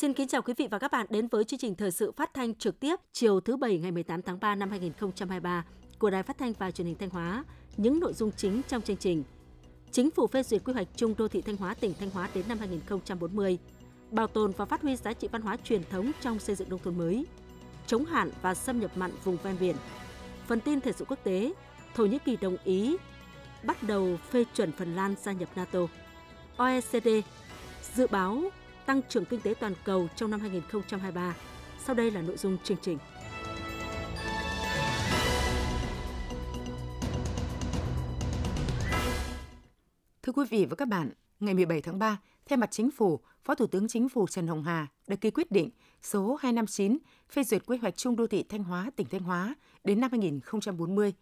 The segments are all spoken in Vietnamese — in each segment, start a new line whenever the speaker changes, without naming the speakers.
Xin kính chào quý vị và các bạn đến với chương trình thời sự phát thanh trực tiếp chiều thứ Bảy ngày 18 tháng 3 năm 2023 của Đài Phát thanh và Truyền hình Thanh Hóa. Những nội dung chính trong chương trình. Chính phủ phê duyệt quy hoạch chung đô thị Thanh Hóa tỉnh Thanh Hóa đến năm 2040, bảo tồn và phát huy giá trị văn hóa truyền thống trong xây dựng nông thôn mới, chống hạn và xâm nhập mặn vùng ven biển. Phần tin thể sự quốc tế, Thổ Nhĩ Kỳ đồng ý bắt đầu phê chuẩn Phần Lan gia nhập NATO. OECD dự báo tăng trưởng kinh tế toàn cầu trong năm 2023. Sau đây là nội dung chương trình.
Thưa quý vị và các bạn, ngày 17 tháng 3, thay mặt chính phủ, Phó Thủ tướng Chính phủ Trần Hồng Hà đã ký quyết định số 259 phê duyệt quy hoạch chung đô thị Thanh Hóa, tỉnh Thanh Hóa đến năm 2040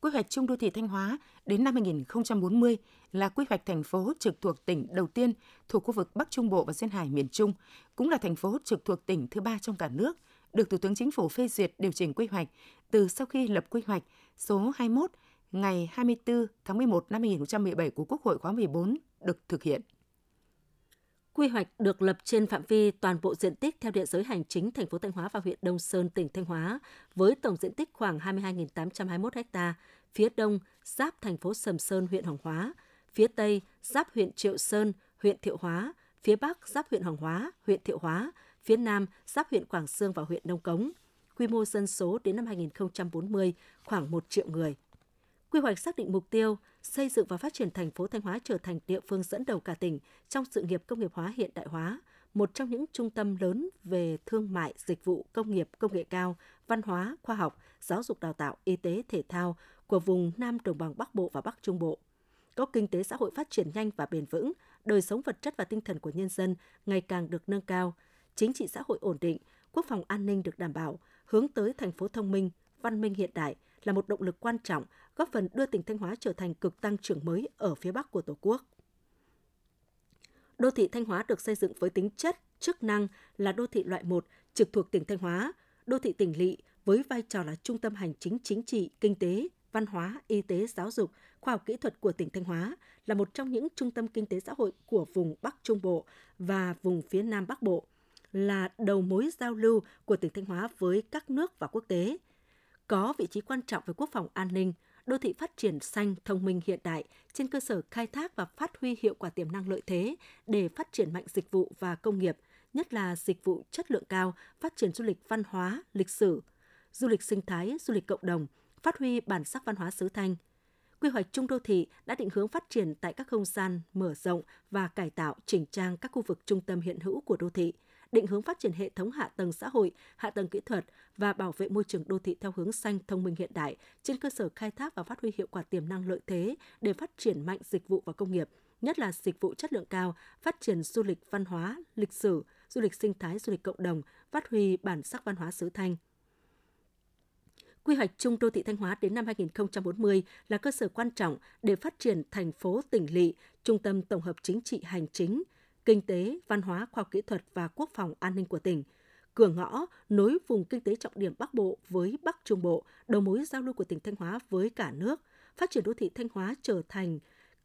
Quy hoạch chung đô thị Thanh Hóa đến năm 2040 là quy hoạch thành phố trực thuộc tỉnh đầu tiên thuộc khu vực Bắc Trung Bộ và Duyên Hải miền Trung, cũng là thành phố trực thuộc tỉnh thứ ba trong cả nước, được Thủ tướng Chính phủ phê duyệt điều chỉnh quy hoạch từ sau khi lập quy hoạch số 21 ngày 24 tháng 11 năm 2017 của Quốc hội khóa 14 được thực hiện.
Quy hoạch được lập trên phạm vi toàn bộ diện tích theo địa giới hành chính thành phố Thanh Hóa và huyện Đông Sơn, tỉnh Thanh Hóa, với tổng diện tích khoảng 22.821 ha, phía đông giáp thành phố Sầm Sơn, huyện Hoàng Hóa, phía tây giáp huyện Triệu Sơn, huyện Thiệu Hóa, phía bắc giáp huyện Hoàng Hóa, huyện Thiệu Hóa, phía nam giáp huyện Quảng Sương và huyện Nông Cống. Quy mô dân số đến năm 2040 khoảng 1 triệu người. Quy hoạch xác định mục tiêu xây dựng và phát triển thành phố Thanh Hóa trở thành địa phương dẫn đầu cả tỉnh trong sự nghiệp công nghiệp hóa hiện đại hóa, một trong những trung tâm lớn về thương mại, dịch vụ, công nghiệp, công nghệ cao, văn hóa, khoa học, giáo dục đào tạo, y tế, thể thao của vùng Nam Đồng bằng Bắc Bộ và Bắc Trung Bộ. Có kinh tế xã hội phát triển nhanh và bền vững, đời sống vật chất và tinh thần của nhân dân ngày càng được nâng cao, chính trị xã hội ổn định, quốc phòng an ninh được đảm bảo, hướng tới thành phố thông minh, văn minh hiện đại là một động lực quan trọng góp phần đưa tỉnh Thanh Hóa trở thành cực tăng trưởng mới ở phía Bắc của Tổ quốc. Đô thị Thanh Hóa được xây dựng với tính chất, chức năng là đô thị loại 1 trực thuộc tỉnh Thanh Hóa, đô thị tỉnh lỵ với vai trò là trung tâm hành chính chính trị, kinh tế, văn hóa, y tế, giáo dục, khoa học kỹ thuật của tỉnh Thanh Hóa là một trong những trung tâm kinh tế xã hội của vùng Bắc Trung Bộ và vùng phía Nam Bắc Bộ, là đầu mối giao lưu của tỉnh Thanh Hóa với các nước và quốc tế, có vị trí quan trọng về quốc phòng an ninh, đô thị phát triển xanh, thông minh hiện đại trên cơ sở khai thác và phát huy hiệu quả tiềm năng lợi thế để phát triển mạnh dịch vụ và công nghiệp, nhất là dịch vụ chất lượng cao, phát triển du lịch văn hóa, lịch sử, du lịch sinh thái, du lịch cộng đồng, phát huy bản sắc văn hóa xứ Thanh. Quy hoạch chung đô thị đã định hướng phát triển tại các không gian mở rộng và cải tạo chỉnh trang các khu vực trung tâm hiện hữu của đô thị – định hướng phát triển hệ thống hạ tầng xã hội, hạ tầng kỹ thuật và bảo vệ môi trường đô thị theo hướng xanh thông minh hiện đại trên cơ sở khai thác và phát huy hiệu quả tiềm năng lợi thế để phát triển mạnh dịch vụ và công nghiệp, nhất là dịch vụ chất lượng cao, phát triển du lịch văn hóa, lịch sử, du lịch sinh thái, du lịch cộng đồng, phát huy bản sắc văn hóa xứ Thanh. Quy hoạch chung đô thị Thanh Hóa đến năm 2040 là cơ sở quan trọng để phát triển thành phố tỉnh lỵ, trung tâm tổng hợp chính trị hành chính, kinh tế, văn hóa, khoa học kỹ thuật và quốc phòng an ninh của tỉnh, cửa ngõ nối vùng kinh tế trọng điểm Bắc Bộ với Bắc Trung Bộ, đầu mối giao lưu của tỉnh Thanh Hóa với cả nước, phát triển đô thị Thanh Hóa trở thành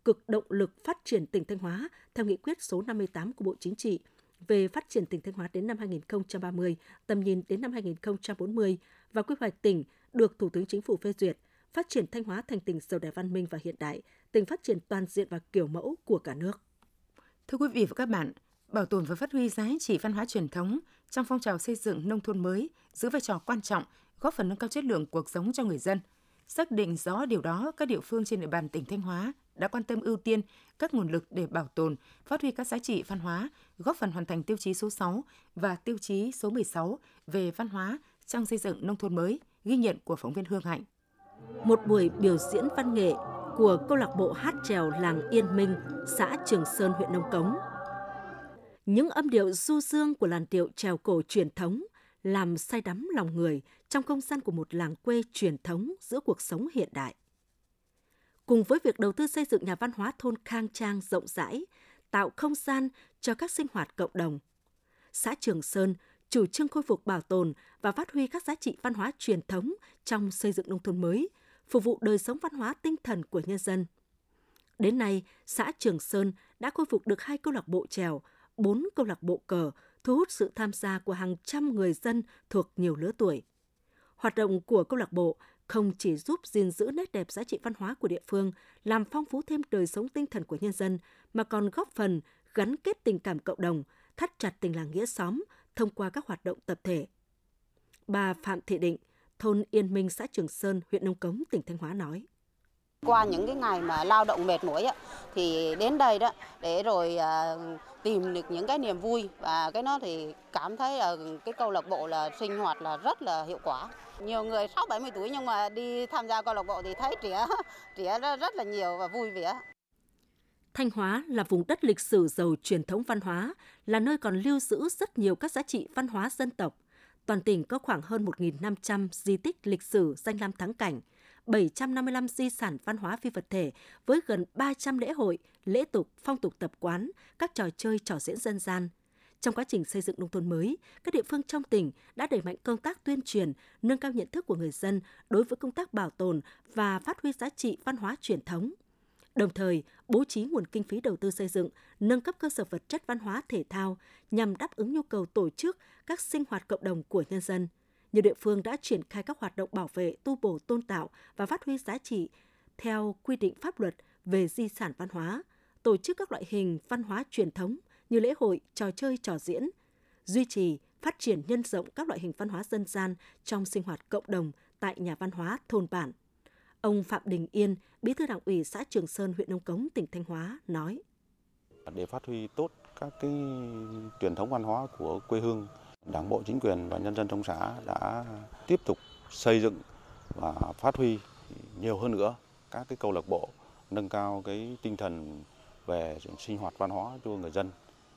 cực động lực phát triển tỉnh Thanh Hóa theo nghị quyết số 58 của Bộ Chính trị. Về phát triển tỉnh Thanh Hóa đến năm 2030, tầm nhìn đến năm 2040 và quy hoạch tỉnh được Thủ tướng Chính phủ phê duyệt, phát triển Thanh Hóa thành tỉnh giàu đẹp văn minh và hiện đại, tỉnh phát triển toàn diện và kiểu mẫu của cả nước.
Thưa quý vị và các bạn, bảo tồn và phát huy giá trị văn hóa truyền thống trong phong trào xây dựng nông thôn mới giữ vai trò quan trọng, góp phần nâng cao chất lượng cuộc sống cho người dân. Xác định rõ điều đó, các địa phương trên địa bàn tỉnh Thanh Hóa đã quan tâm ưu tiên các nguồn lực để bảo tồn, phát huy các giá trị văn hóa, góp phần hoàn thành tiêu chí số 6 và tiêu chí số 16 về văn hóa trong xây dựng nông thôn mới, ghi nhận của phóng viên Hương Hạnh.
Một buổi biểu diễn văn nghệ của câu lạc bộ hát trèo làng Yên Minh, xã Trường Sơn, huyện Nông Cống. Những âm điệu du dương của làn điệu trèo cổ truyền thống làm say đắm lòng người trong không gian của một làng quê truyền thống giữa cuộc sống hiện đại. Cùng với việc đầu tư xây dựng nhà văn hóa thôn khang trang rộng rãi, tạo không gian cho các sinh hoạt cộng đồng, xã Trường Sơn chủ trương khôi phục bảo tồn và phát huy các giá trị văn hóa truyền thống trong xây dựng nông thôn mới – phục vụ đời sống văn hóa tinh thần của nhân dân. Đến nay, xã Trường Sơn đã khôi phục được hai câu lạc bộ trèo, bốn câu lạc bộ cờ, thu hút sự tham gia của hàng trăm người dân thuộc nhiều lứa tuổi. Hoạt động của câu lạc bộ không chỉ giúp gìn giữ nét đẹp giá trị văn hóa của địa phương, làm phong phú thêm đời sống tinh thần của nhân dân, mà còn góp phần gắn kết tình cảm cộng đồng, thắt chặt tình làng nghĩa xóm thông qua các hoạt động tập thể. Bà Phạm Thị Định, thôn Yên Minh, xã Trường Sơn, huyện Nông Cống, tỉnh Thanh Hóa nói.
Qua những cái ngày mà lao động mệt mỏi thì đến đây đó để rồi à, tìm được những cái niềm vui và cái nó thì cảm thấy là cái câu lạc bộ là sinh hoạt là rất là hiệu quả. Nhiều người 6 70 tuổi nhưng mà đi tham gia câu lạc bộ thì thấy trẻ trẻ rất là nhiều và vui vẻ.
Thanh Hóa là vùng đất lịch sử giàu truyền thống văn hóa, là nơi còn lưu giữ rất nhiều các giá trị văn hóa dân tộc. Toàn tỉnh có khoảng hơn 1.500 di tích lịch sử danh lam thắng cảnh, 755 di sản văn hóa phi vật thể với gần 300 lễ hội, lễ tục, phong tục tập quán, các trò chơi, trò diễn dân gian. Trong quá trình xây dựng nông thôn mới, các địa phương trong tỉnh đã đẩy mạnh công tác tuyên truyền, nâng cao nhận thức của người dân đối với công tác bảo tồn và phát huy giá trị văn hóa truyền thống. Đồng thời, bố trí nguồn kinh phí đầu tư xây dựng, nâng cấp cơ sở vật chất văn hóa thể thao nhằm đáp ứng nhu cầu tổ chức các sinh hoạt cộng đồng của nhân dân – nhiều địa phương đã triển khai các hoạt động bảo vệ, tu bổ, tôn tạo và phát huy giá trị theo quy định pháp luật về di sản văn hóa, tổ chức các loại hình văn hóa truyền thống như lễ hội, trò chơi, trò diễn, duy trì, phát triển nhân rộng các loại hình văn hóa dân gian trong sinh hoạt cộng đồng tại nhà văn hóa thôn bản. Ông Phạm Đình Yên, Bí thư Đảng ủy xã Trường Sơn, huyện Nông Cống, tỉnh Thanh Hóa nói:
Để phát huy tốt các cái truyền thống văn hóa của quê hương Đảng bộ, chính quyền và nhân dân trong xã đã tiếp tục xây dựng và phát huy nhiều hơn nữa các cái câu lạc bộ nâng cao cái tinh thần về sinh hoạt văn hóa cho người dân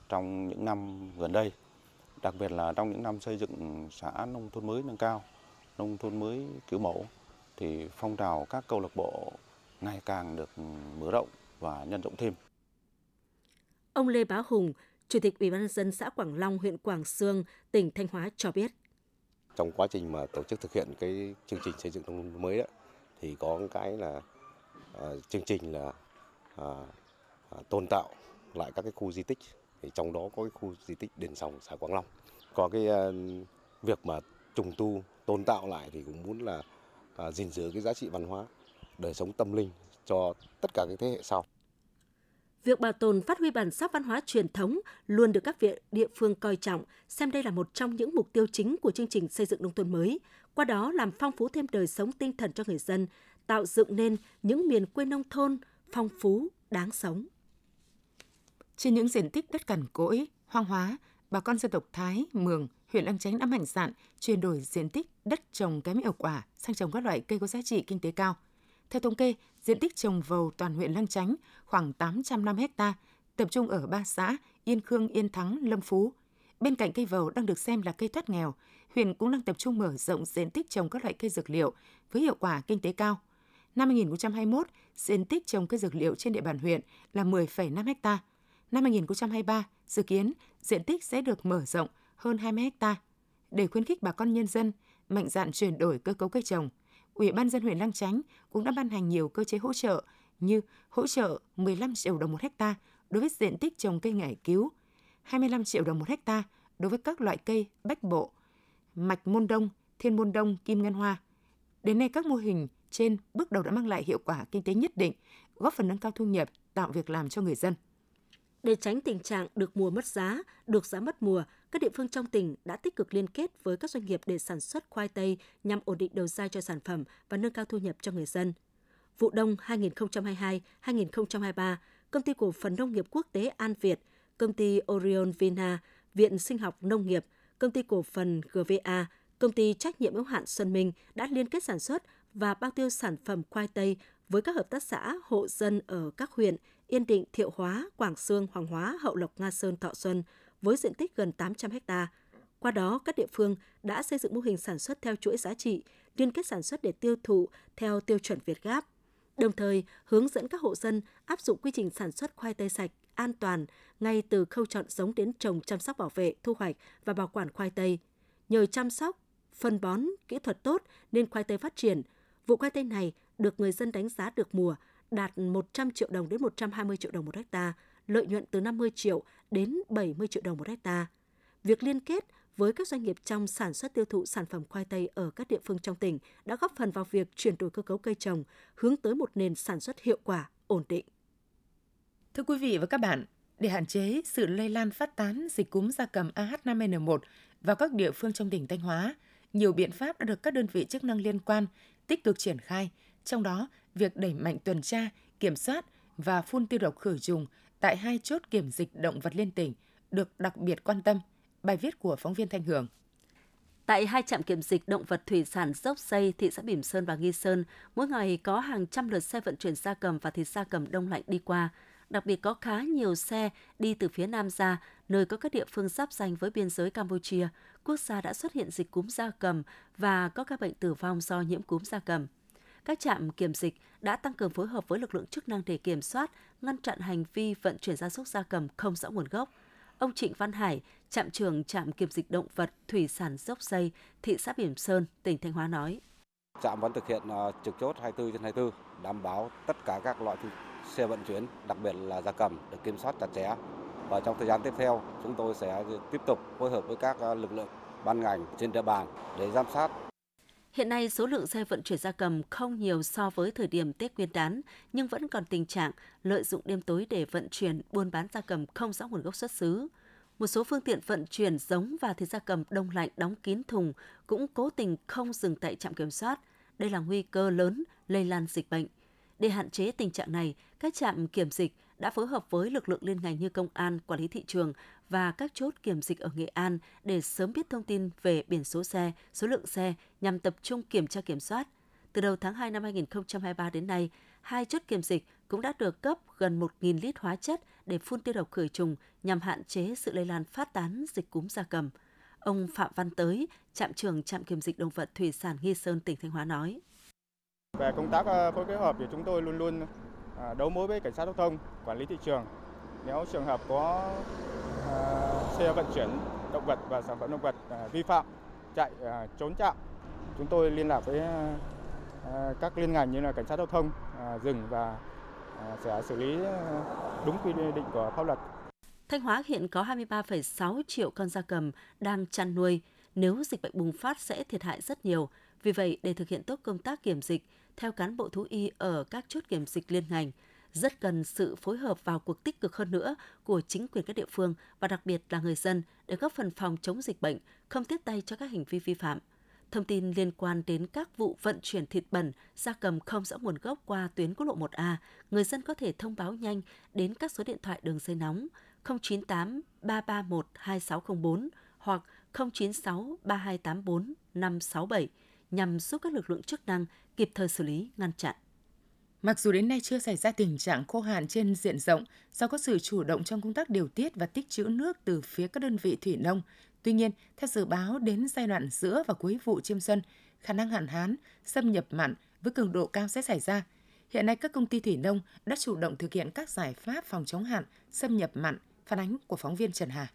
trong những năm gần đây. Đặc biệt là trong những năm xây dựng xã nông thôn mới nâng cao, nông thôn mới kiểu mẫu thì phong trào các câu lạc bộ ngày càng được mở rộng và nhân rộng thêm.
Ông Lê Bá Hùng, Chủ tịch Ủy ban nhân dân xã Quảng Long, huyện Quảng Sương, tỉnh Thanh Hóa cho biết.
Trong quá trình mà tổ chức thực hiện cái chương trình xây dựng nông thôn mới đó, thì có cái là uh, chương trình là uh, tôn tạo lại các cái khu di tích thì trong đó có cái khu di tích đền sòng xã Quảng Long có cái uh, việc mà trùng tu tôn tạo lại thì cũng muốn là uh, gìn giữ cái giá trị văn hóa đời sống tâm linh cho tất cả các thế hệ sau
Việc bảo tồn phát huy bản sắc văn hóa truyền thống luôn được các viện địa phương coi trọng, xem đây là một trong những mục tiêu chính của chương trình xây dựng nông thôn mới, qua đó làm phong phú thêm đời sống tinh thần cho người dân, tạo dựng nên những miền quê nông thôn phong phú, đáng sống.
Trên những diện tích đất cằn cỗi, hoang hóa, bà con dân tộc Thái, Mường, huyện Lăng Chánh đã mạnh dạn chuyển đổi diện tích đất trồng kém hiệu quả sang trồng các loại cây có giá trị kinh tế cao – theo thống kê, diện tích trồng vầu toàn huyện Lăng Chánh khoảng 805 ha, tập trung ở ba xã Yên Khương, Yên Thắng, Lâm Phú. Bên cạnh cây vầu đang được xem là cây thoát nghèo, huyện cũng đang tập trung mở rộng diện tích trồng các loại cây dược liệu với hiệu quả kinh tế cao. Năm 2021, diện tích trồng cây dược liệu trên địa bàn huyện là 10,5 ha. Năm 2023, dự kiến diện tích sẽ được mở rộng hơn 20 ha. Để khuyến khích bà con nhân dân mạnh dạn chuyển đổi cơ cấu cây trồng – Ủy ban dân huyện Lăng Chánh cũng đã ban hành nhiều cơ chế hỗ trợ như hỗ trợ 15 triệu đồng một hecta đối với diện tích trồng cây ngải cứu, 25 triệu đồng một hecta đối với các loại cây bách bộ, mạch môn đông, thiên môn đông, kim ngân hoa. Đến nay các mô hình trên bước đầu đã mang lại hiệu quả kinh tế nhất định, góp phần nâng cao thu nhập, tạo việc làm cho người dân.
Để tránh tình trạng được mùa mất giá, được giá mất mùa, các địa phương trong tỉnh đã tích cực liên kết với các doanh nghiệp để sản xuất khoai tây nhằm ổn định đầu ra cho sản phẩm và nâng cao thu nhập cho người dân. Vụ đông 2022-2023, Công ty cổ phần nông nghiệp quốc tế An Việt, Công ty Orion Vina, Viện Sinh học Nông nghiệp, Công ty cổ phần GVA, Công ty trách nhiệm hữu hạn Xuân Minh đã liên kết sản xuất và bao tiêu sản phẩm khoai tây với các hợp tác xã, hộ dân ở các huyện Yên Định, Thiệu Hóa, Quảng Sương, Hoàng Hóa, Hậu Lộc, Nga Sơn, Thọ Xuân với diện tích gần 800 ha. Qua đó, các địa phương đã xây dựng mô hình sản xuất theo chuỗi giá trị, liên kết sản xuất để tiêu thụ theo tiêu chuẩn Việt Gáp. Đồng thời, hướng dẫn các hộ dân áp dụng quy trình sản xuất khoai tây sạch, an toàn, ngay từ khâu chọn giống đến trồng chăm sóc bảo vệ, thu hoạch và bảo quản khoai tây. Nhờ chăm sóc, phân bón, kỹ thuật tốt nên khoai tây phát triển. Vụ khoai tây này được người dân đánh giá được mùa, đạt 100 triệu đồng đến 120 triệu đồng một hecta, lợi nhuận từ 50 triệu đến 70 triệu đồng một hecta. Việc liên kết với các doanh nghiệp trong sản xuất tiêu thụ sản phẩm khoai tây ở các địa phương trong tỉnh đã góp phần vào việc chuyển đổi cơ cấu cây trồng, hướng tới một nền sản xuất hiệu quả, ổn định.
Thưa quý vị và các bạn, để hạn chế sự lây lan phát tán dịch cúm gia cầm AH5N1 vào các địa phương trong tỉnh Thanh Hóa, nhiều biện pháp đã được các đơn vị chức năng liên quan tích cực triển khai, trong đó việc đẩy mạnh tuần tra, kiểm soát và phun tiêu độc khử trùng tại hai chốt kiểm dịch động vật liên tỉnh được đặc biệt quan tâm. Bài viết của phóng viên Thanh Hưởng.
Tại hai trạm kiểm dịch động vật thủy sản Dốc Xây, thị xã Bỉm Sơn và Nghi Sơn, mỗi ngày có hàng trăm lượt xe vận chuyển gia cầm và thịt gia cầm đông lạnh đi qua. Đặc biệt có khá nhiều xe đi từ phía Nam ra, nơi có các địa phương giáp danh với biên giới Campuchia. Quốc gia đã xuất hiện dịch cúm gia cầm và có các bệnh tử vong do nhiễm cúm gia cầm. Các trạm kiểm dịch đã tăng cường phối hợp với lực lượng chức năng để kiểm soát, ngăn chặn hành vi vận chuyển gia súc gia cầm không rõ nguồn gốc. Ông Trịnh Văn Hải, trạm trưởng trạm kiểm dịch động vật thủy sản dốc dây, thị xã Bỉm Sơn, tỉnh Thanh Hóa nói.
Trạm vẫn thực hiện ờ, trực chốt 24 trên 24, đảm bảo tất cả các loại xe vận chuyển, đặc biệt là gia cầm được kiểm soát chặt chẽ. Và trong thời gian tiếp theo, chúng tôi sẽ tiếp tục phối hợp với các ờ, lực lượng ban ngành trên địa bàn để giám sát
Hiện nay, số lượng xe vận chuyển gia cầm không nhiều so với thời điểm Tết Nguyên đán, nhưng vẫn còn tình trạng lợi dụng đêm tối để vận chuyển, buôn bán gia cầm không rõ nguồn gốc xuất xứ. Một số phương tiện vận chuyển giống và thịt gia cầm đông lạnh đóng kín thùng cũng cố tình không dừng tại trạm kiểm soát. Đây là nguy cơ lớn lây lan dịch bệnh. Để hạn chế tình trạng này, các trạm kiểm dịch đã phối hợp với lực lượng liên ngành như công an, quản lý thị trường và các chốt kiểm dịch ở Nghệ An để sớm biết thông tin về biển số xe, số lượng xe nhằm tập trung kiểm tra kiểm soát. Từ đầu tháng 2 năm 2023 đến nay, hai chốt kiểm dịch cũng đã được cấp gần 1.000 lít hóa chất để phun tiêu độc khử trùng nhằm hạn chế sự lây lan phát tán dịch cúm gia cầm. Ông Phạm Văn Tới, trạm trưởng trạm kiểm dịch động vật thủy sản Nghi Sơn, tỉnh Thanh Hóa nói.
Về công tác ờ, phối kết hợp thì chúng tôi luôn luôn À, đấu mối với cảnh sát giao thông, quản lý thị trường. Nếu trường hợp có à, xe vận chuyển động vật và sản phẩm động vật à, vi phạm chạy trốn trạm chúng tôi liên lạc với các liên ngành như là cảnh sát giao thông dừng và sẽ xử lý đúng quy định của pháp luật.
Thanh Hóa hiện có 23,6 triệu con gia cầm đang chăn nuôi. Nếu dịch bệnh bùng phát sẽ thiệt hại rất nhiều. Vì vậy, để thực hiện tốt công tác kiểm dịch, theo cán bộ thú y ở các chốt kiểm dịch liên ngành, rất cần sự phối hợp vào cuộc tích cực hơn nữa của chính quyền các địa phương và đặc biệt là người dân để góp phần phòng chống dịch bệnh, không tiếp tay cho các hành vi vi phạm. Thông tin liên quan đến các vụ vận chuyển thịt bẩn, gia cầm không rõ nguồn gốc qua tuyến quốc lộ 1A, người dân có thể thông báo nhanh đến các số điện thoại đường dây nóng 098 331 2604 hoặc 096 3284 567 nhằm giúp các lực lượng chức năng kịp thời xử lý, ngăn chặn.
Mặc dù đến nay chưa xảy ra tình trạng khô hạn trên diện rộng do có sự chủ động trong công tác điều tiết và tích trữ nước từ phía các đơn vị thủy nông, tuy nhiên, theo dự báo đến giai đoạn giữa và cuối vụ chiêm xuân, khả năng hạn hán, xâm nhập mặn với cường độ cao sẽ xảy ra. Hiện nay các công ty thủy nông đã chủ động thực hiện các giải pháp phòng chống hạn, xâm nhập mặn, phản ánh của phóng viên Trần Hà.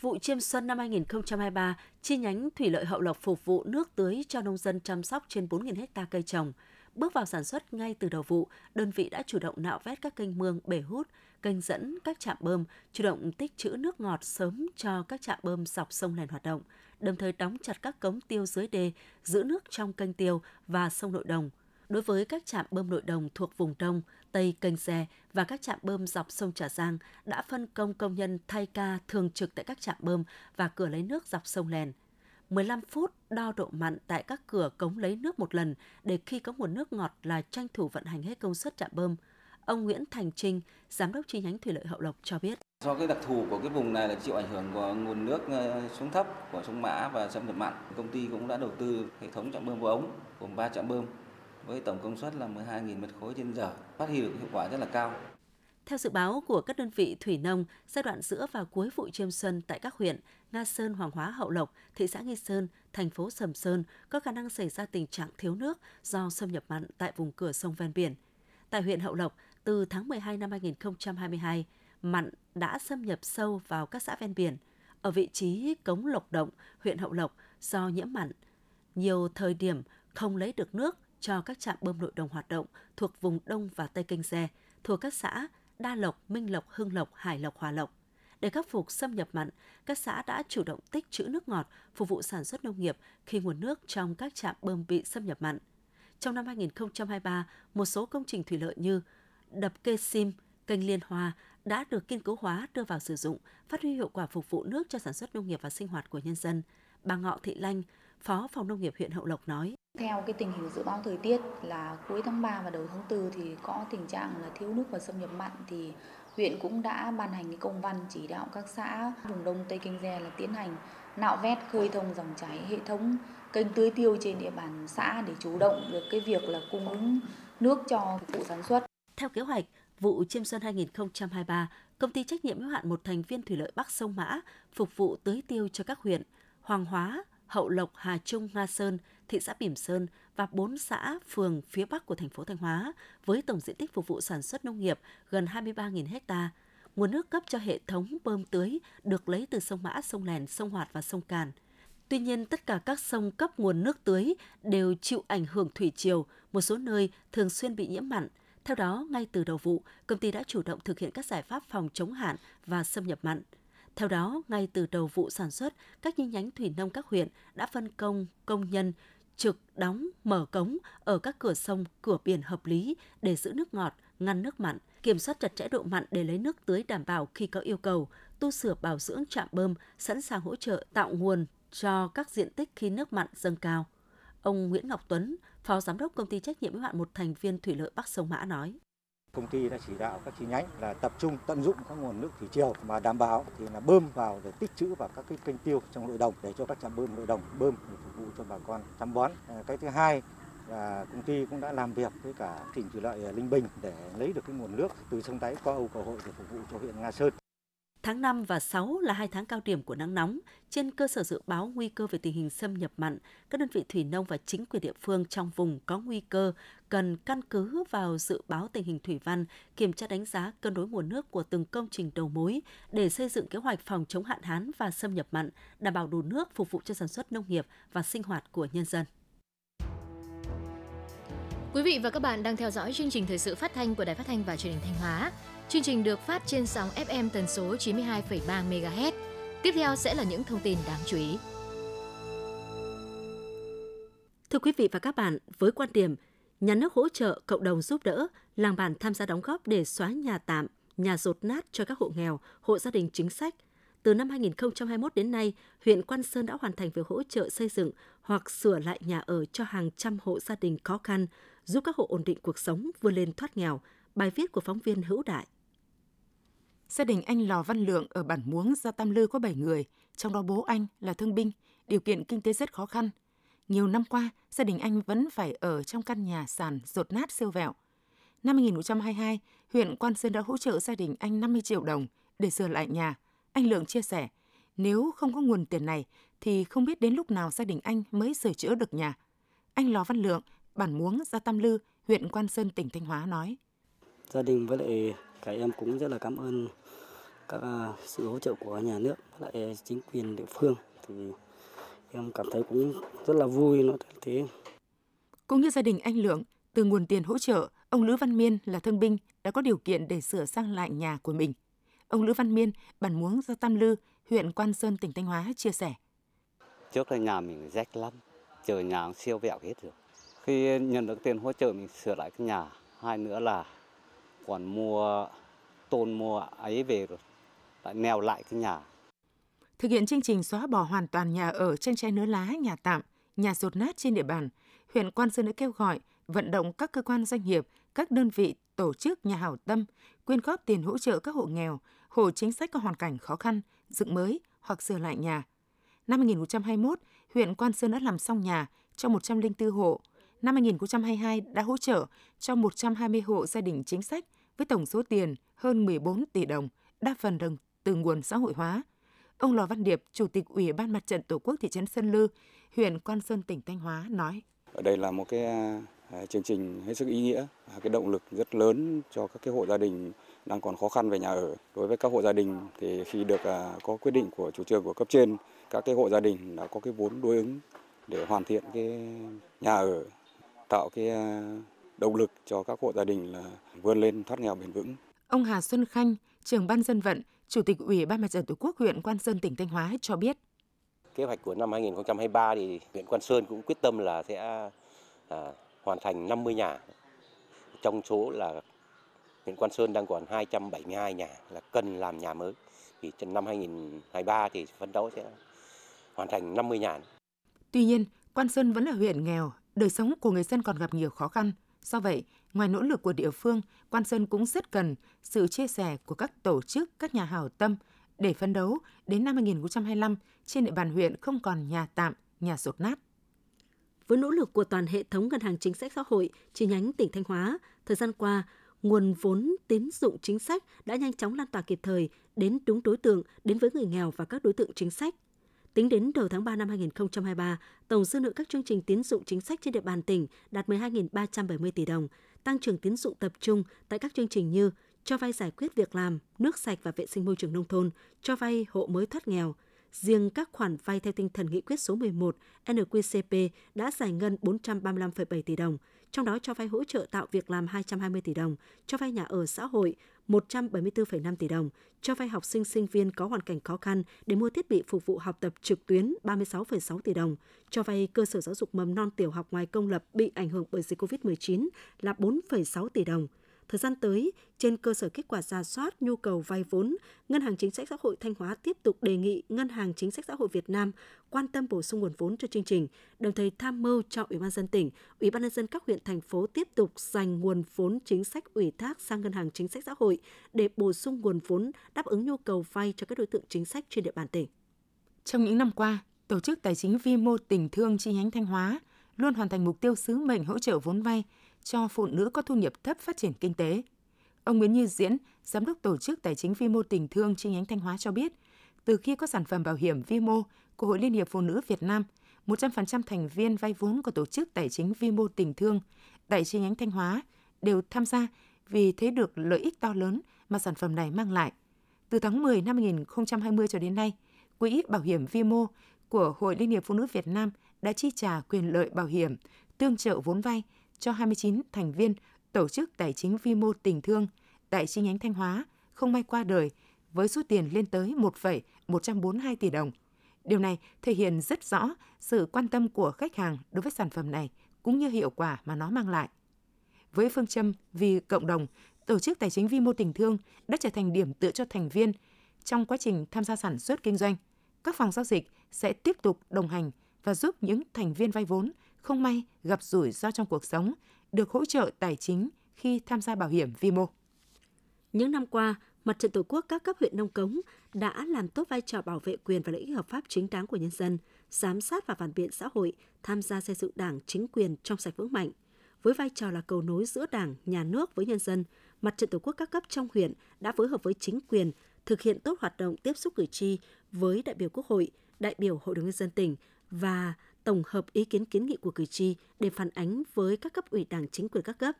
Vụ chiêm xuân năm 2023, chi nhánh thủy lợi Hậu Lộc phục vụ nước tưới cho nông dân chăm sóc trên 4.000 ha cây trồng – Bước vào sản xuất ngay từ đầu vụ, đơn vị đã chủ động nạo vét các kênh mương, bể hút, kênh dẫn, các trạm bơm, chủ động tích trữ nước ngọt sớm cho các trạm bơm dọc sông Lèn hoạt động, đồng thời đóng chặt các cống tiêu dưới đê, giữ nước trong kênh tiêu và sông nội đồng. Đối với các trạm bơm nội đồng thuộc vùng Đông, Tây kênh Xe và các trạm bơm dọc sông Trà Giang đã phân công công nhân thay ca thường trực tại các trạm bơm và cửa lấy nước dọc sông Lèn – 15 phút đo độ mặn tại các cửa cống lấy nước một lần để khi có nguồn nước ngọt là tranh thủ vận hành hết công suất trạm bơm. Ông Nguyễn Thành Trinh, giám đốc chi nhánh thủy lợi Hậu Lộc cho biết.
Do cái đặc thù của cái vùng này là chịu ảnh hưởng của nguồn nước ờ, xuống thấp của sông Mã và xâm nhập mặn, công ty cũng đã đầu tư hệ thống trạm bơm vô ống gồm 3 trạm bơm với tổng công suất là 12.000 mét khối trên giờ, phát huy được hiệu quả rất là cao.
Theo dự báo của các đơn vị thủy nông, giai đoạn giữa và cuối vụ chiêm xuân tại các huyện Nga Sơn, Hoàng Hóa, Hậu Lộc, thị xã Nghi Sơn, thành phố Sầm Sơn có khả năng xảy ra tình trạng thiếu nước do xâm nhập mặn tại vùng cửa sông ven biển. Tại huyện Hậu Lộc, từ tháng 12 năm 2022, mặn đã xâm nhập sâu vào các xã ven biển. Ở vị trí cống Lộc Động, huyện Hậu Lộc do nhiễm mặn, nhiều thời điểm không lấy được nước cho các trạm bơm nội đồng hoạt động thuộc vùng Đông và Tây Kênh Xe, thuộc các xã Đa Lộc, Minh Lộc, Hưng Lộc, Hải Lộc, Hòa Lộc. Để khắc phục xâm nhập mặn, các xã đã chủ động tích trữ nước ngọt phục vụ sản xuất nông nghiệp khi nguồn nước trong các trạm bơm bị xâm nhập mặn. Trong năm 2023, một số công trình thủy lợi như đập Kê Sim, kênh Liên Hoa đã được kiên cố hóa đưa vào sử dụng, phát huy hiệu quả phục vụ nước cho sản xuất nông nghiệp và sinh hoạt của nhân dân. Bà Ngọ Thị Lanh, Phó Phòng Nông nghiệp huyện Hậu Lộc nói.
Theo cái tình hình dự báo thời tiết là cuối tháng 3 và đầu tháng 4 thì có tình trạng là thiếu nước và xâm nhập mặn thì huyện cũng đã ban hành cái công văn chỉ đạo các xã vùng đông Tây Kinh gia là tiến hành nạo vét khơi thông dòng chảy hệ thống kênh tưới tiêu trên địa bàn xã để chủ động được cái việc là cung ứng nước cho vụ sản xuất.
Theo kế hoạch, vụ chiêm xuân 2023, công ty trách nhiệm hữu hạn một thành viên thủy lợi Bắc Sông Mã phục vụ tưới tiêu cho các huyện Hoàng Hóa, Hậu Lộc, Hà Trung, Nga Sơn, thị xã Bỉm Sơn và 4 xã, phường phía Bắc của thành phố Thanh Hóa với tổng diện tích phục vụ sản xuất nông nghiệp gần 23.000 ha. Nguồn nước cấp cho hệ thống bơm tưới được lấy từ sông Mã, sông Lèn, sông Hoạt và sông Càn. Tuy nhiên, tất cả các sông cấp nguồn nước tưới đều chịu ảnh hưởng thủy triều, một số nơi thường xuyên bị nhiễm mặn. Theo đó, ngay từ đầu vụ, công ty đã chủ động thực hiện các giải pháp phòng chống hạn và xâm nhập mặn. Theo đó, ngay từ đầu vụ sản xuất, các chi nhánh thủy nông các huyện đã phân công công nhân trực đóng mở cống ở các cửa sông, cửa biển hợp lý để giữ nước ngọt, ngăn nước mặn, kiểm soát chặt chẽ độ mặn để lấy nước tưới đảm bảo khi có yêu cầu, tu sửa bảo dưỡng trạm bơm, sẵn sàng hỗ trợ tạo nguồn cho các diện tích khi nước mặn dâng cao. Ông Nguyễn Ngọc Tuấn, Phó Giám đốc Công ty trách nhiệm hữu hạn một thành viên thủy lợi Bắc Sông Mã nói.
Công ty đã chỉ đạo các chi nhánh là tập trung tận dụng các nguồn nước thủy triều mà đảm bảo thì là bơm vào để tích trữ vào các cái kênh tiêu trong nội đồng để cho các trạm bơm nội đồng bơm để phục vụ cho bà con chăm bón. À, cái thứ hai là công ty cũng đã làm việc với cả tỉnh thủy lợi à, Linh Bình để lấy được cái nguồn nước từ sông đáy qua âu cầu hội để phục vụ cho huyện Nga Sơn.
Tháng 5 và 6 là hai tháng cao điểm của nắng nóng. Trên cơ sở dự báo nguy cơ về tình hình xâm nhập mặn, các đơn vị thủy nông và chính quyền địa phương trong vùng có nguy cơ cần căn cứ vào dự báo tình hình thủy văn, kiểm tra đánh giá cân đối nguồn nước của từng công trình đầu mối để xây dựng kế hoạch phòng chống hạn hán và xâm nhập mặn, đảm bảo đủ nước phục vụ cho sản xuất nông nghiệp và sinh hoạt của nhân dân.
Quý vị và các bạn đang theo dõi chương trình thời sự phát thanh của Đài Phát thanh và Truyền hình Thanh Hóa. Chương trình được phát trên sóng FM tần số 92,3 MHz. Tiếp theo sẽ là những thông tin đáng chú ý.
Thưa quý vị và các bạn, với quan điểm nhà nước hỗ trợ, cộng đồng giúp đỡ, làng bản tham gia đóng góp để xóa nhà tạm, nhà rột nát cho các hộ nghèo, hộ gia đình chính sách. Từ năm 2021 đến nay, huyện Quan Sơn đã hoàn thành việc hỗ trợ xây dựng hoặc sửa lại nhà ở cho hàng trăm hộ gia đình khó khăn, giúp các hộ ổn định cuộc sống, vươn lên thoát nghèo. Bài viết của phóng viên Hữu Đại.
Gia đình anh Lò Văn Lượng ở bản Muống, Gia Tam Lư có 7 người, trong đó bố anh là thương binh, điều kiện kinh tế rất khó khăn. Nhiều năm qua, gia đình anh vẫn phải ở trong căn nhà sàn rột nát siêu vẹo. Năm 2022, huyện Quan Sơn đã hỗ trợ gia đình anh 50 triệu đồng để sửa lại nhà. Anh Lượng chia sẻ, nếu không có nguồn tiền này thì không biết đến lúc nào gia đình anh mới sửa chữa được nhà. Anh Lò Văn Lượng, bản Muống, Gia Tam Lư, huyện Quan Sơn, tỉnh Thanh Hóa nói.
Gia đình với lại các em cũng rất là cảm ơn các à, sự hỗ trợ của nhà nước và lại chính quyền địa phương thì em cảm thấy cũng rất là vui nó thế.
Cũng như gia đình anh Lượng, từ nguồn tiền hỗ trợ, ông Lữ Văn Miên là thương binh đã có điều kiện để sửa sang lại nhà của mình. Ông Lữ Văn Miên, bản Muống do Tam Lư, huyện Quan Sơn, tỉnh Thanh Hóa chia sẻ.
Trước là nhà mình rách lắm, chờ nhà siêu vẹo hết rồi. Khi nhận được tiền hỗ trợ mình sửa lại cái nhà, hai nữa là còn mua tôn mua ấy về rồi, lại neo lại cái nhà.
Thực hiện chương trình xóa bỏ hoàn toàn nhà ở tranh trái nứa lá, nhà tạm, nhà rột nát trên địa bàn, huyện Quan Sơn đã kêu gọi vận động các cơ quan doanh nghiệp, các đơn vị, tổ chức nhà hảo tâm quyên góp tiền hỗ trợ các hộ nghèo, hộ chính sách có hoàn cảnh khó khăn, dựng mới hoặc sửa lại nhà. Năm 2021, huyện Quan Sơn đã làm xong nhà cho 104 hộ. Năm 2022 đã hỗ trợ cho 120 hộ gia đình chính sách với tổng số tiền hơn 14 tỷ đồng, đa phần đồng từ nguồn xã hội hóa. Ông Lò Văn Điệp, Chủ tịch Ủy ban Mặt trận Tổ quốc thị trấn Sơn Lư, huyện Quan Sơn, tỉnh Thanh Hóa nói.
Ở đây là một cái à, chương trình hết sức ý nghĩa, cái động lực rất lớn cho các cái hộ gia đình đang còn khó khăn về nhà ở. Đối với các hộ gia đình thì khi được à, có quyết định của chủ trương của cấp trên, các cái hộ gia đình đã có cái vốn đối ứng để hoàn thiện cái nhà ở, tạo cái à, động lực cho các hộ gia đình là vươn lên thoát nghèo bền vững.
Ông Hà Xuân Khanh, trưởng ban dân vận, Chủ tịch Ủy ban Mặt trận Tổ quốc huyện Quan Sơn tỉnh Thanh Hóa cho biết.
Kế hoạch của năm 2023 thì huyện Quan Sơn cũng quyết tâm là sẽ à, hoàn thành 50 nhà. Trong số là huyện Quan Sơn đang còn 272 nhà là cần làm nhà mới. Thì trong năm 2023 thì phấn đấu sẽ hoàn thành 50 nhà.
Tuy nhiên, Quan Sơn vẫn là huyện nghèo, đời sống của người dân còn gặp nhiều khó khăn. Do vậy, ngoài nỗ lực của địa phương, Quan Sơn cũng rất cần sự chia sẻ của các tổ chức, các nhà hảo tâm để phấn đấu đến năm 2025 trên địa bàn huyện không còn nhà tạm, nhà sụt nát.
Với nỗ lực của toàn hệ thống ngân hàng chính sách xã hội chi nhánh tỉnh Thanh Hóa, thời gian qua, nguồn vốn tín dụng chính sách đã nhanh chóng lan tỏa kịp thời đến đúng đối tượng, đến với người nghèo và các đối tượng chính sách. Tính đến đầu tháng 3 năm 2023, tổng dư nợ các chương trình tín dụng chính sách trên địa bàn tỉnh đạt 12.370 tỷ đồng, tăng trưởng tín dụng tập trung tại các chương trình như cho vay giải quyết việc làm, nước sạch và vệ sinh môi trường nông thôn, cho vay hộ mới thoát nghèo. Riêng các khoản vay theo tinh thần nghị quyết số 11 NQCP đã giải ngân 435,7 tỷ đồng, trong đó cho vay hỗ trợ tạo việc làm 220 tỷ đồng, cho vay nhà ở xã hội 174,5 tỷ đồng, cho vay học sinh sinh viên có hoàn cảnh khó khăn để mua thiết bị phục vụ học tập trực tuyến 36,6 tỷ đồng, cho vay cơ sở giáo dục mầm non tiểu học ngoài công lập bị ảnh hưởng bởi dịch COVID-19 là 4,6 tỷ đồng. Thời gian tới, trên cơ sở kết quả ra soát nhu cầu vay vốn, Ngân hàng Chính sách Xã hội Thanh Hóa tiếp tục đề nghị Ngân hàng Chính sách Xã hội Việt Nam quan tâm bổ sung nguồn vốn cho chương trình, đồng thời tham mưu cho Ủy ban dân tỉnh, Ủy ban nhân dân các huyện thành phố tiếp tục dành nguồn vốn chính sách ủy thác sang Ngân hàng Chính sách Xã hội để bổ sung nguồn vốn đáp ứng nhu cầu vay cho các đối tượng chính sách trên địa bàn tỉnh.
Trong những năm qua, Tổ chức Tài chính Vi mô Tình thương chi nhánh Thanh Hóa luôn hoàn thành mục tiêu sứ mệnh hỗ trợ vốn vay cho phụ nữ có thu nhập thấp phát triển kinh tế. Ông Nguyễn Như Diễn, Giám đốc Tổ chức Tài chính Vi mô Tình thương chi nhánh Thanh Hóa cho biết, từ khi có sản phẩm bảo hiểm vi mô của Hội Liên hiệp Phụ nữ Việt Nam, 100% thành viên vay vốn của Tổ chức Tài chính Vi mô Tình thương tại chi nhánh Thanh Hóa đều tham gia vì thấy được lợi ích to lớn mà sản phẩm này mang lại. Từ tháng 10 năm 2020 cho đến nay, Quỹ Bảo hiểm Vi mô của Hội Liên hiệp Phụ nữ Việt Nam đã chi trả quyền lợi bảo hiểm, tương trợ vốn vay cho 29 thành viên tổ chức tài chính vi mô tình thương tại chi nhánh Thanh Hóa không may qua đời với số tiền lên tới 1,142 tỷ đồng. Điều này thể hiện rất rõ sự quan tâm của khách hàng đối với sản phẩm này cũng như hiệu quả mà nó mang lại. Với phương châm vì cộng đồng, tổ chức tài chính vi mô tình thương đã trở thành điểm tựa cho thành viên trong quá trình tham gia sản xuất kinh doanh. Các phòng giao dịch sẽ tiếp tục đồng hành và giúp những thành viên vay vốn không may gặp rủi ro trong cuộc sống được hỗ trợ tài chính khi tham gia bảo hiểm vi mô.
Những năm qua, Mặt trận Tổ quốc các cấp huyện Nông Cống đã làm tốt vai trò bảo vệ quyền và lợi ích hợp pháp chính đáng của nhân dân, giám sát và phản biện xã hội, tham gia xây dựng Đảng, chính quyền trong sạch vững mạnh. Với vai trò là cầu nối giữa Đảng, nhà nước với nhân dân, Mặt trận Tổ quốc các cấp trong huyện đã phối hợp với chính quyền thực hiện tốt hoạt động tiếp xúc cử tri với đại biểu Quốc hội, đại biểu Hội đồng nhân dân tỉnh và tổng hợp ý kiến kiến nghị của cử tri để phản ánh với các cấp ủy đảng chính quyền các cấp.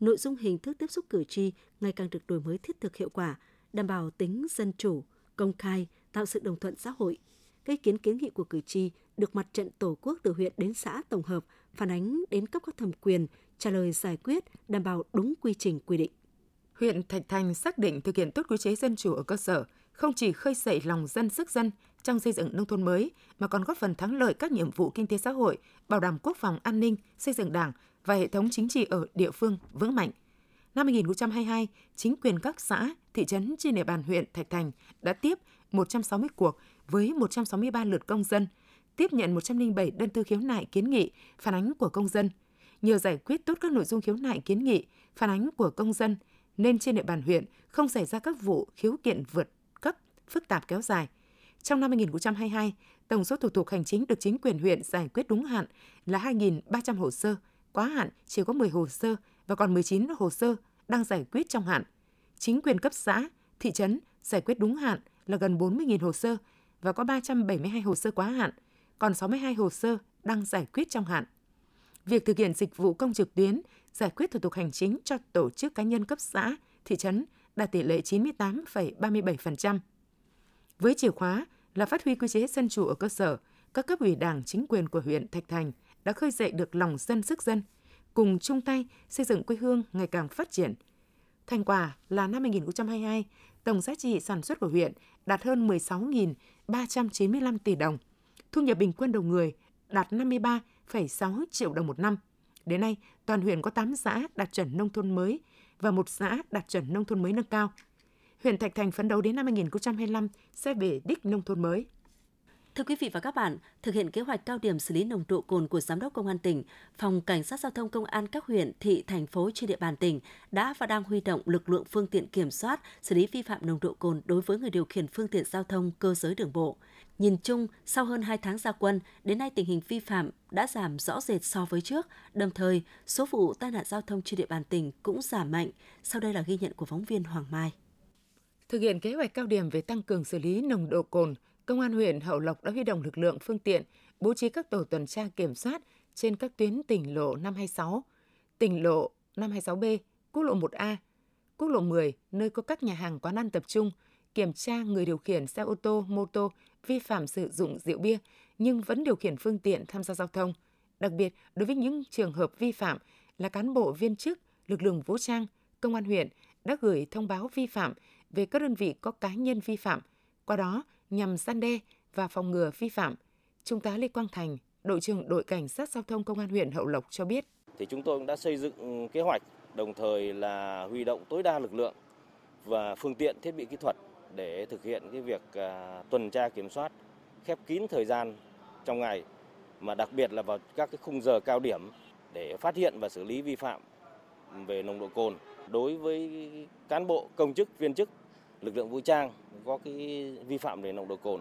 Nội dung hình thức tiếp xúc cử tri ngày càng được đổi mới thiết thực hiệu quả, đảm bảo tính dân chủ, công khai, tạo sự đồng thuận xã hội. Các ý kiến kiến nghị của cử tri được mặt trận tổ quốc từ huyện đến xã tổng hợp phản ánh đến cấp có thẩm quyền, trả lời giải quyết, đảm bảo đúng quy trình quy định.
Huyện Thạch Thành xác định thực hiện tốt quy chế dân chủ ở cơ sở, không chỉ khơi dậy lòng dân sức dân trong xây dựng nông thôn mới mà còn góp phần thắng lợi các nhiệm vụ kinh tế xã hội, bảo đảm quốc phòng an ninh, xây dựng Đảng và hệ thống chính trị ở địa phương vững mạnh. Năm 2022, chính quyền các xã, thị trấn trên địa bàn huyện Thạch Thành đã tiếp 160 cuộc với 163 lượt công dân, tiếp nhận 107 đơn thư khiếu nại kiến nghị, phản ánh của công dân. Nhờ giải quyết tốt các nội dung khiếu nại kiến nghị, phản ánh của công dân, nên trên địa bàn huyện không xảy ra các vụ khiếu kiện vượt cấp, phức tạp kéo dài – trong năm 2022, tổng số thủ tục hành chính được chính quyền huyện giải quyết đúng hạn là 2.300 hồ sơ, quá hạn chỉ có 10 hồ sơ và còn 19 hồ sơ đang giải quyết trong hạn. Chính quyền cấp xã, thị trấn giải quyết đúng hạn là gần 40.000 hồ sơ và có 372 hồ sơ quá hạn, còn 62 hồ sơ đang giải quyết trong hạn. Việc thực hiện dịch vụ công trực tuyến, giải quyết thủ tục hành chính cho tổ chức cá nhân cấp xã, thị trấn đạt tỷ lệ 98,37%. Với chìa khóa là phát huy quy chế dân chủ ở cơ sở, các cấp ủy đảng chính quyền của huyện Thạch Thành đã khơi dậy được lòng dân sức dân, cùng chung tay xây dựng quê hương ngày càng phát triển. Thành quả là năm 2022, tổng giá trị sản xuất của huyện đạt hơn 16.395 tỷ đồng. Thu nhập bình quân đầu người đạt 53,6 triệu đồng một năm. Đến nay, toàn huyện có 8 xã đạt chuẩn nông thôn mới và một xã đạt chuẩn nông thôn mới nâng cao. Huyện Thạch Thành phấn đấu đến năm 2025 sẽ về đích nông thôn mới.
Thưa quý vị và các bạn, thực hiện kế hoạch cao điểm xử lý nồng độ cồn của Giám đốc Công an tỉnh, Phòng Cảnh sát Giao thông Công an các huyện, thị, thành phố trên địa bàn tỉnh đã và đang huy động lực lượng phương tiện kiểm soát, xử lý vi phạm nồng độ cồn đối với người điều khiển phương tiện giao thông cơ giới đường bộ. Nhìn chung, sau hơn 2 tháng gia quân, đến nay tình hình vi phạm đã giảm rõ rệt so với trước, đồng thời số vụ tai nạn giao thông trên địa bàn tỉnh cũng giảm mạnh. Sau đây là ghi nhận của phóng viên Hoàng Mai.
Thực hiện kế hoạch cao điểm về tăng cường xử lý nồng độ cồn, Công an huyện Hậu Lộc đã huy động lực lượng phương tiện, bố trí các tổ tuần tra kiểm soát trên các tuyến tỉnh lộ 526, tỉnh lộ 526B, quốc lộ 1A, quốc lộ 10, nơi có các nhà hàng quán ăn tập trung, kiểm tra người điều khiển xe ô tô, mô tô vi phạm sử dụng rượu bia nhưng vẫn điều khiển phương tiện tham gia giao thông. Đặc biệt, đối với những trường hợp vi phạm là cán bộ viên chức, lực lượng vũ trang, công an huyện đã gửi thông báo vi phạm về các đơn vị có cá nhân vi phạm. Qua đó, nhằm gian đe và phòng ngừa vi phạm, Trung tá Lê Quang Thành, đội trưởng đội cảnh sát giao thông công an huyện Hậu Lộc cho biết.
Thì chúng tôi cũng đã xây dựng kế hoạch, đồng thời là huy động tối đa lực lượng và phương tiện thiết bị kỹ thuật để thực hiện cái việc à, tuần tra kiểm soát khép kín thời gian trong ngày mà đặc biệt là vào các cái khung giờ cao điểm để phát hiện và xử lý vi phạm về nồng độ cồn đối với cán bộ công chức viên chức lực lượng vũ trang có cái vi phạm về nồng độ cồn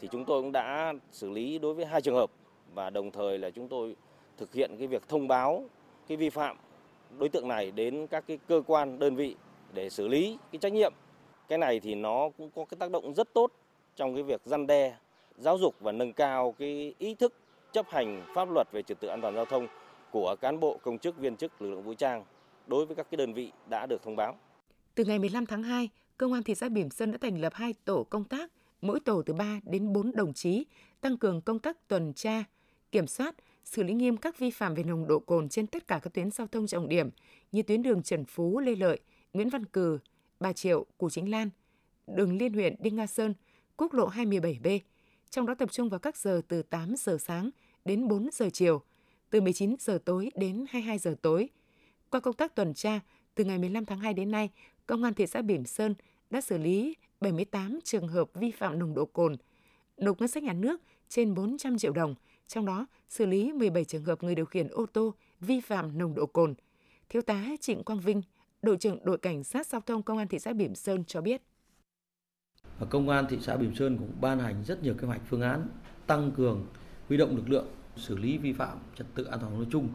thì chúng tôi cũng đã xử lý đối với hai trường hợp và đồng thời là chúng tôi thực hiện cái việc thông báo cái vi phạm đối tượng này đến các cái cơ quan đơn vị để xử lý cái trách nhiệm cái này thì nó cũng có cái tác động rất tốt trong cái việc răn đe giáo dục và nâng cao cái ý thức chấp hành pháp luật về trật tự an toàn giao thông của cán bộ công chức viên chức lực lượng vũ trang đối với các cái đơn vị đã được thông báo.
Từ ngày 15 tháng 2, Công an thị xã Bỉm Sơn đã thành lập hai tổ công tác, mỗi tổ từ 3 đến 4 đồng chí, tăng cường công tác tuần tra, kiểm soát, xử lý nghiêm các vi phạm về nồng độ cồn trên tất cả các tuyến giao thông trọng điểm như tuyến đường Trần Phú, Lê Lợi, Nguyễn Văn Cừ, Bà Triệu, Củ Chính Lan, đường liên huyện Đinh Nga Sơn, quốc lộ 27B, trong đó tập trung vào các giờ từ 8 giờ sáng đến 4 giờ chiều, từ 19 giờ tối đến 22 giờ tối. Qua công tác tuần tra, từ ngày 15 tháng 2 đến nay, Công an thị xã Bỉm Sơn đã xử lý 78 trường hợp vi phạm nồng độ cồn, nộp ngân sách nhà nước trên 400 triệu đồng, trong đó xử lý 17 trường hợp người điều khiển ô tô vi phạm nồng độ cồn. Thiếu tá Trịnh Quang Vinh, đội trưởng đội cảnh sát giao thông công an thị xã Bỉm Sơn cho biết.
Công an thị xã Bỉm Sơn cũng ban hành rất nhiều kế hoạch phương án tăng cường huy động lực lượng xử lý vi phạm trật tự an toàn nói chung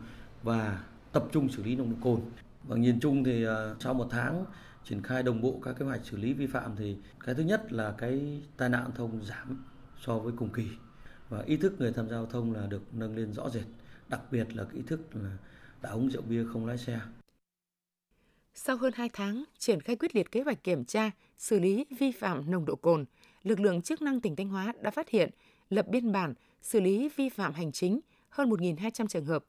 và tập trung xử lý nồng độ cồn. Và nhìn chung thì à, sau một tháng triển khai đồng bộ các kế hoạch xử lý vi phạm thì cái thứ nhất là cái tai nạn thông giảm so với cùng kỳ và ý thức người tham gia giao thông là được nâng lên rõ rệt, đặc biệt là cái ý thức là đã uống rượu bia không lái xe.
Sau hơn 2 tháng triển khai quyết liệt kế hoạch kiểm tra, xử lý vi phạm nồng độ cồn, lực lượng chức năng tỉnh Thanh Hóa đã phát hiện, lập biên bản, xử lý vi phạm hành chính hơn 1.200 trường hợp.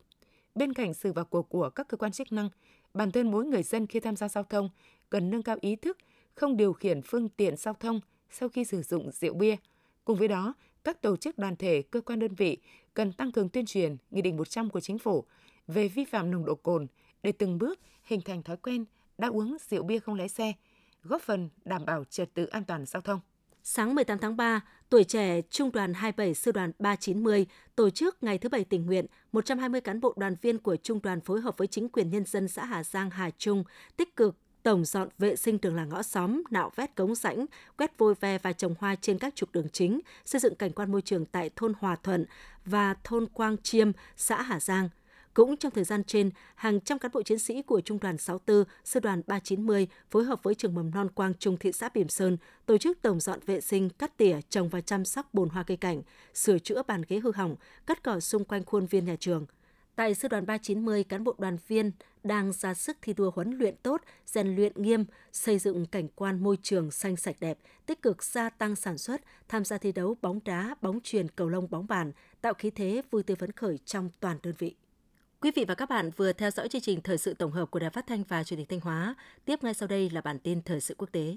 Bên cạnh sự vào cuộc của các cơ quan chức năng, bản thân mỗi người dân khi tham gia giao thông cần nâng cao ý thức không điều khiển phương tiện giao thông sau khi sử dụng rượu bia. Cùng với đó, các tổ chức đoàn thể, cơ quan đơn vị cần tăng cường tuyên truyền Nghị định 100 của Chính phủ về vi phạm nồng độ cồn để từng bước hình thành thói quen đã uống rượu bia không lái xe, góp phần đảm bảo trật tự an toàn giao thông.
Sáng 18 tháng 3, tuổi trẻ Trung đoàn 27 Sư đoàn 390 tổ chức ngày thứ Bảy tình nguyện, 120 cán bộ đoàn viên của Trung đoàn phối hợp với chính quyền nhân dân xã Hà Giang, Hà Trung tích cực tổng dọn vệ sinh đường làng ngõ xóm, nạo vét cống rãnh, quét vôi ve và trồng hoa trên các trục đường chính, xây dựng cảnh quan môi trường tại thôn Hòa Thuận và thôn Quang Chiêm, xã Hà Giang. Cũng trong thời gian trên, hàng trăm cán bộ chiến sĩ của Trung đoàn 64, Sư đoàn 390 phối hợp với trường mầm non Quang Trung thị xã Bỉm Sơn tổ chức tổng dọn vệ sinh, cắt tỉa, trồng và chăm sóc bồn hoa cây cảnh, sửa chữa bàn ghế hư hỏng, cắt cỏ xung quanh khuôn viên nhà trường – Tại Sư đoàn 390, cán bộ đoàn viên đang ra sức thi đua huấn luyện tốt, rèn luyện nghiêm, xây dựng cảnh quan môi trường xanh sạch đẹp, tích cực gia tăng sản xuất, tham gia thi đấu bóng đá, bóng truyền, cầu lông, bóng bàn, tạo khí thế vui tươi phấn khởi trong toàn đơn vị. Quý vị và các bạn vừa theo dõi chương trình thời sự tổng hợp của Đài Phát thanh và Truyền hình Thanh Hóa. Tiếp ngay sau đây là bản tin thời sự quốc tế.